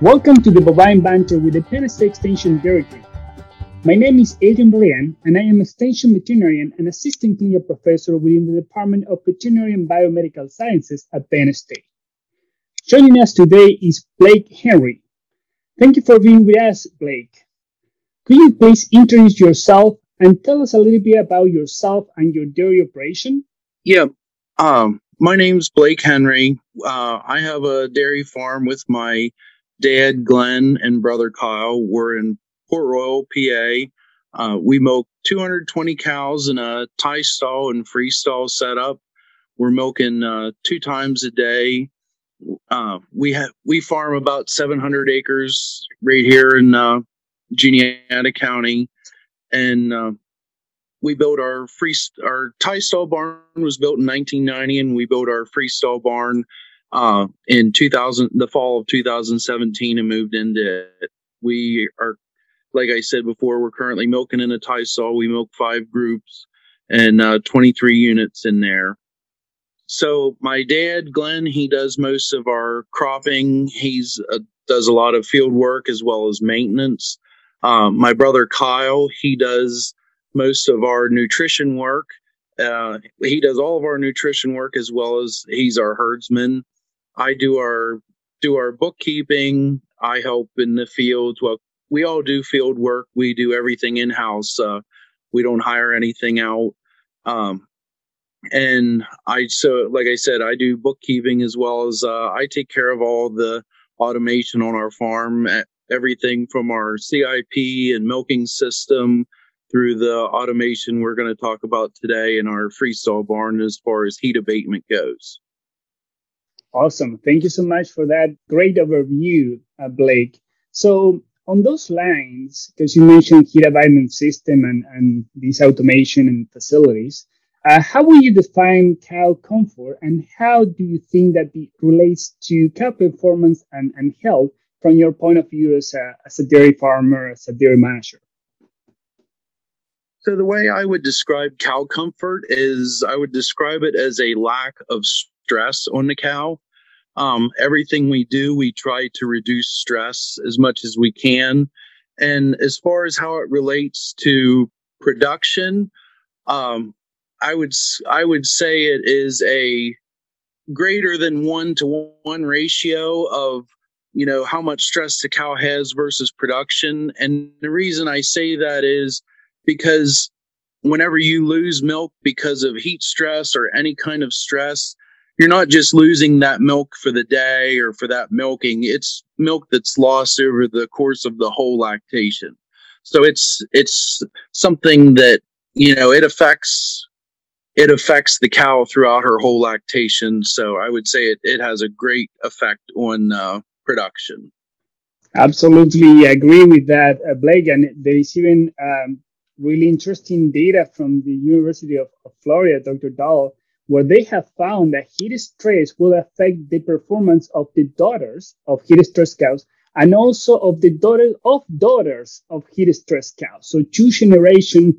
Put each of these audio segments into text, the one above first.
Welcome to the Bovine Banter with the Penn State Extension Clinic. My name is Adrian Barragan, and I am a Extension Veterinarian and Assistant Clinical Professor within the Department of Veterinary and Biomedical Sciences at Penn State. Joining us today is Blake Henry. Thank you for being with us, Blake. Could you please introduce yourself and tell us a little bit about yourself and your dairy operation? Yeah, um, my name's Blake Henry. Uh, I have a dairy farm with my dad, Glenn, and brother Kyle. We're in Port Royal, PA. Uh, we milk 220 cows in a tie stall and free stall setup. We're milking uh, two times a day. Uh, we have we farm about 700 acres right here in uh, Juniata County, and uh, we built our free our tie stall barn was built in 1990 and we built our freestall barn uh, in 2000 the fall of 2017 and moved into it. We are like i said before we're currently milking in a tie stall we milk five groups and uh, 23 units in there. So my dad glenn he does most of our cropping. He's uh, does a lot of field work as well as maintenance. Um, my brother kyle he does most of our nutrition work. Uh, he does all of our nutrition work as well as he's our herdsman. I do our do our bookkeeping. I help in the field. Well, we all do field work. We do everything in house. Uh, we don't hire anything out. Um, and I so like I said, I do bookkeeping as well as uh, I take care of all the automation on our farm. Everything from our CIP and milking system through the automation we're going to talk about today in our freestall barn as far as heat abatement goes. Awesome. Thank you so much for that great overview, uh, Blake. So, on those lines, because you mentioned heat abatement system and, and these automation and facilities, uh, how will you define cow comfort and how do you think that it relates to cow performance and, and health from your point of view as a, as a dairy farmer, as a dairy manager? So the way I would describe cow comfort is I would describe it as a lack of stress on the cow. Um, everything we do, we try to reduce stress as much as we can. And as far as how it relates to production, um, I would I would say it is a greater than one to one ratio of you know how much stress the cow has versus production. And the reason I say that is because whenever you lose milk because of heat stress or any kind of stress, you're not just losing that milk for the day or for that milking. It's milk that's lost over the course of the whole lactation. So it's it's something that you know it affects it affects the cow throughout her whole lactation. So I would say it, it has a great effect on uh, production. Absolutely agree with that, uh, Blake. And there is even um, really interesting data from the University of, of Florida, Dr. Dahl, where they have found that heat stress will affect the performance of the daughters of heat stress cows and also of the daughters of daughters of heat stress cows. So two generations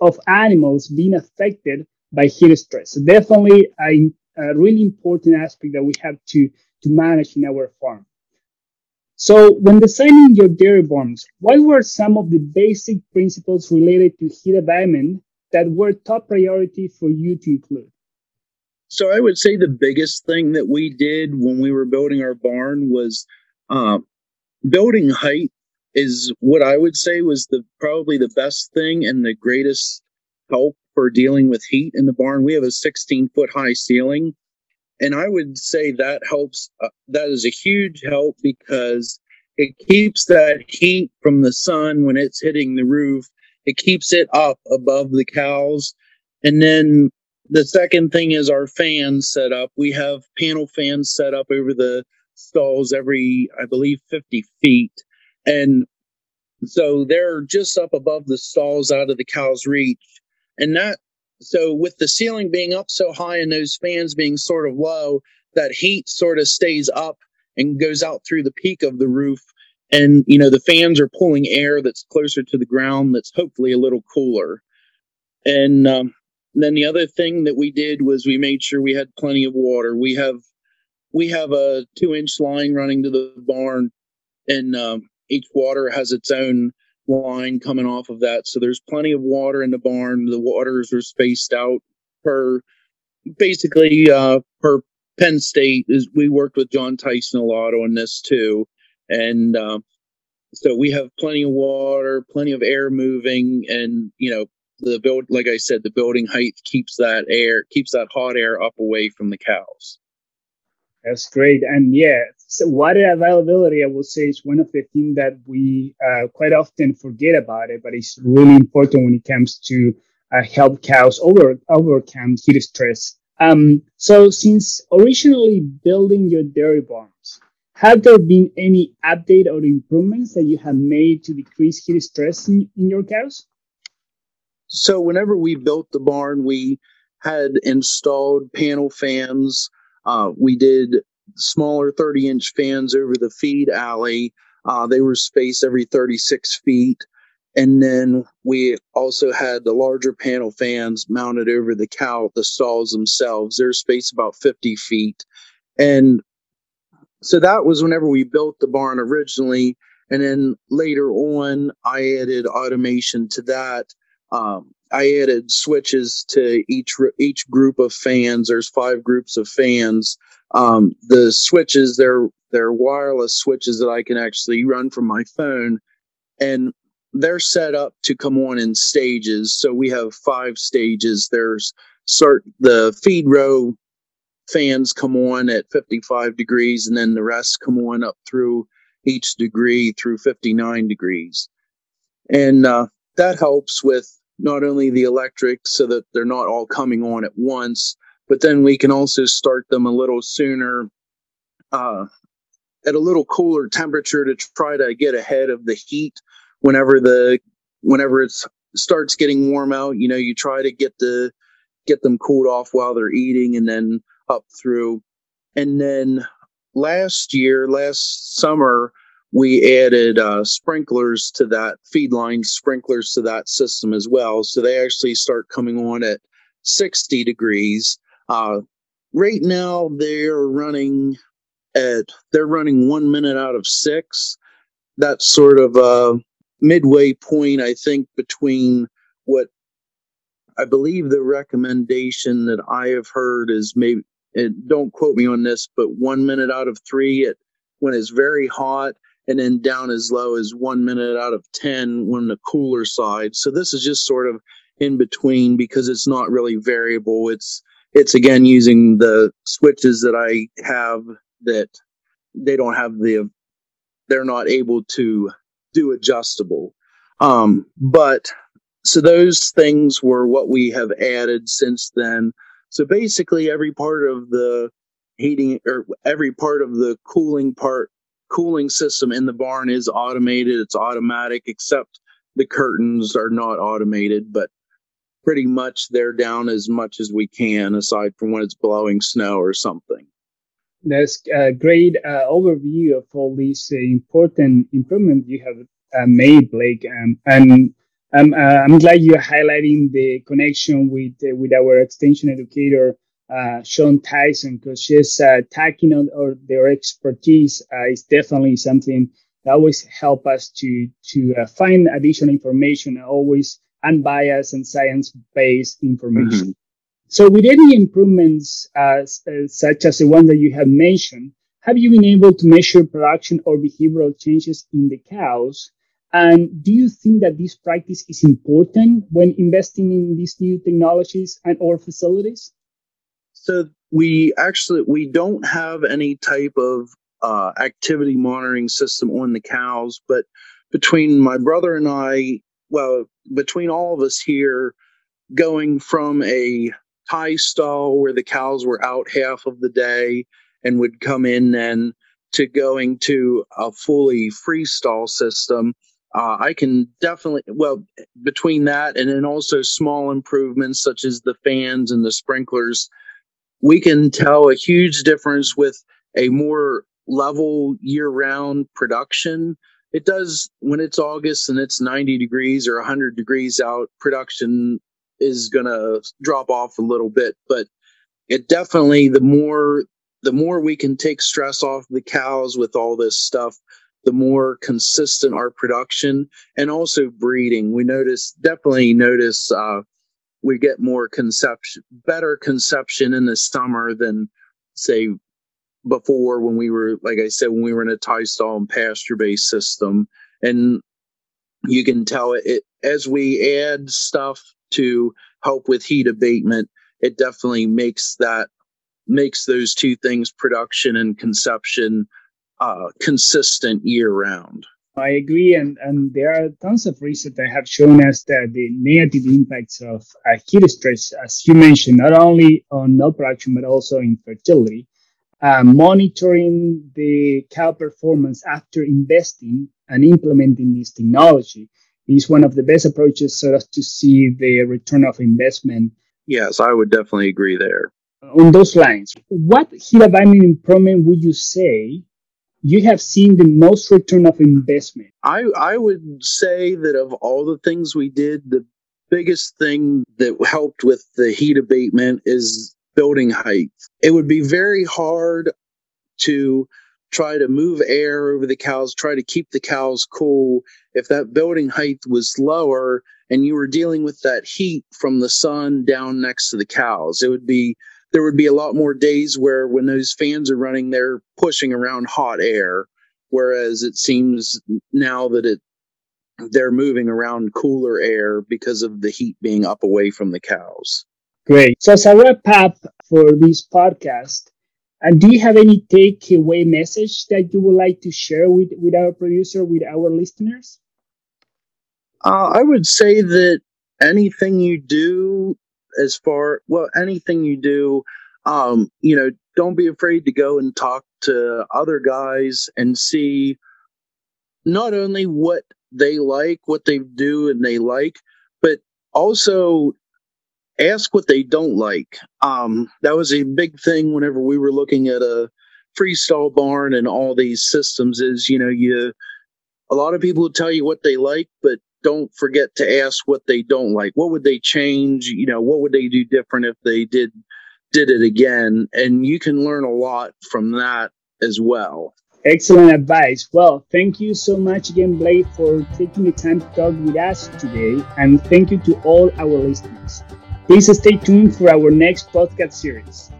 of animals being affected by heat stress. So definitely a, a really important aspect that we have to, to manage in our farm. So, when designing your dairy barns, what were some of the basic principles related to heat abatement that were top priority for you to include? So, I would say the biggest thing that we did when we were building our barn was uh, building height is what I would say was the probably the best thing and the greatest help for dealing with heat in the barn. We have a 16 foot high ceiling and I would say that helps. Uh, that is a huge help because it keeps that heat from the sun when it's hitting the roof. It keeps it up above the cows. And then the second thing is our fans set up. We have panel fans set up over the stalls every, I believe, 50 feet. And so they're just up above the stalls out of the cow's reach. And that so with the ceiling being up so high and those fans being sort of low, that heat sort of stays up and goes out through the peak of the roof. And, you know, the fans are pulling air that's closer to the ground that's hopefully a little cooler. And um, then the other thing that we did was we made sure we had plenty of water. We have we have a two inch line running to the barn and um, each water has its own line coming off of that. So there's plenty of water in the barn. The waters are spaced out per basically uh, per Penn State. Is we worked with John Tyson a lot on this too, and uh, so we have plenty of water, plenty of air moving, and you know the build. Like I said, the building height keeps that air keeps that hot air up away from the cows. That's great. And yeah, so water availability, I would say, is one of the things that we uh, quite often forget about it, but it's really important when it comes to uh, help cows over overcome heat stress. Um, so, since originally building your dairy barns, have there been any update or improvements that you have made to decrease heat stress in, in your cows? So, whenever we built the barn, we had installed panel fans uh, we did smaller 30 inch fans over the feed alley. Uh, they were spaced every 36 feet. And then we also had the larger panel fans mounted over the cow, the stalls themselves. They're spaced about 50 feet. And so that was whenever we built the barn originally. And then later on, I added automation to that. Um, I added switches to each each group of fans. There's five groups of fans. Um, the switches they're they're wireless switches that I can actually run from my phone, and they're set up to come on in stages. So we have five stages. There's start the feed row fans come on at 55 degrees, and then the rest come on up through each degree through 59 degrees, and uh, that helps with not only the electric so that they're not all coming on at once, but then we can also start them a little sooner uh, at a little cooler temperature to try to get ahead of the heat whenever the whenever it starts getting warm out. You know you try to get the get them cooled off while they're eating and then up through. And then last year last summer we added uh, sprinklers to that feed line sprinklers to that system as well. So they actually start coming on at 60 degrees. Uh, right now they're running at they're running one minute out of six. That's sort of a midway point, I think, between what I believe the recommendation that I have heard is maybe. and don't quote me on this, but one minute out of three at when it's very hot and then down as low as one minute out of 10 when the cooler side. So this is just sort of in between because it's not really variable. It's, it's again using the switches that I have that they don't have the, they're not able to do adjustable. Um, but so those things were what we have added since then. So basically every part of the heating or every part of the cooling part cooling system in the barn is automated. It's automatic, except the curtains are not automated, but pretty much they're down as much as we can, aside from when it's blowing snow or something. That's a great uh, overview of all these uh, important improvements you have uh, made, Blake. Um, and uh, I'm glad you're highlighting the connection with uh, with our extension educator uh, John Tyson because she's uh, tacking on or their expertise uh, is definitely something that always help us to to uh, find additional information always unbiased and science based information. Mm-hmm. So, with any improvements uh, uh, such as the one that you have mentioned, have you been able to measure production or behavioral changes in the cows? And do you think that this practice is important when investing in these new technologies and or facilities? So we actually we don't have any type of uh, activity monitoring system on the cows, but between my brother and I, well, between all of us here, going from a tie stall where the cows were out half of the day and would come in then to going to a fully freestall system, uh, I can definitely, well, between that and then also small improvements such as the fans and the sprinklers, we can tell a huge difference with a more level year round production. It does when it's August and it's 90 degrees or 100 degrees out, production is going to drop off a little bit, but it definitely the more the more we can take stress off the cows with all this stuff, the more consistent our production and also breeding. We notice definitely notice uh, we get more conception, better conception in the summer than say before when we were, like I said, when we were in a tie stall and pasture based system. And you can tell it, it as we add stuff to help with heat abatement, it definitely makes that makes those two things, production and conception, uh, consistent year round. I agree, and, and there are tons of research that have shown us that the negative impacts of uh, heat stress, as you mentioned, not only on milk production but also in fertility. Uh, monitoring the cow performance after investing and implementing this technology is one of the best approaches so as to see the return of investment. Yes, I would definitely agree there. On those lines, what heat abatement improvement would you say you have seen the most return of investment? I, I would say that of all the things we did, the biggest thing that helped with the heat abatement is building height. It would be very hard to try to move air over the cows, try to keep the cows cool. If that building height was lower and you were dealing with that heat from the sun down next to the cows, it would be there would be a lot more days where when those fans are running, they're pushing around hot air. Whereas it seems now that it they're moving around cooler air because of the heat being up away from the cows. Great. So as a wrap up for this podcast, and do you have any takeaway message that you would like to share with, with our producer, with our listeners? Uh, I would say that anything you do as far well anything you do um you know don't be afraid to go and talk to other guys and see not only what they like what they do and they like but also ask what they don't like. Um that was a big thing whenever we were looking at a freestall barn and all these systems is you know you a lot of people will tell you what they like but don't forget to ask what they don't like. What would they change? You know, what would they do different if they did did it again? And you can learn a lot from that as well. Excellent advice. Well, thank you so much again, Blake, for taking the time to talk with us today. And thank you to all our listeners. Please stay tuned for our next podcast series.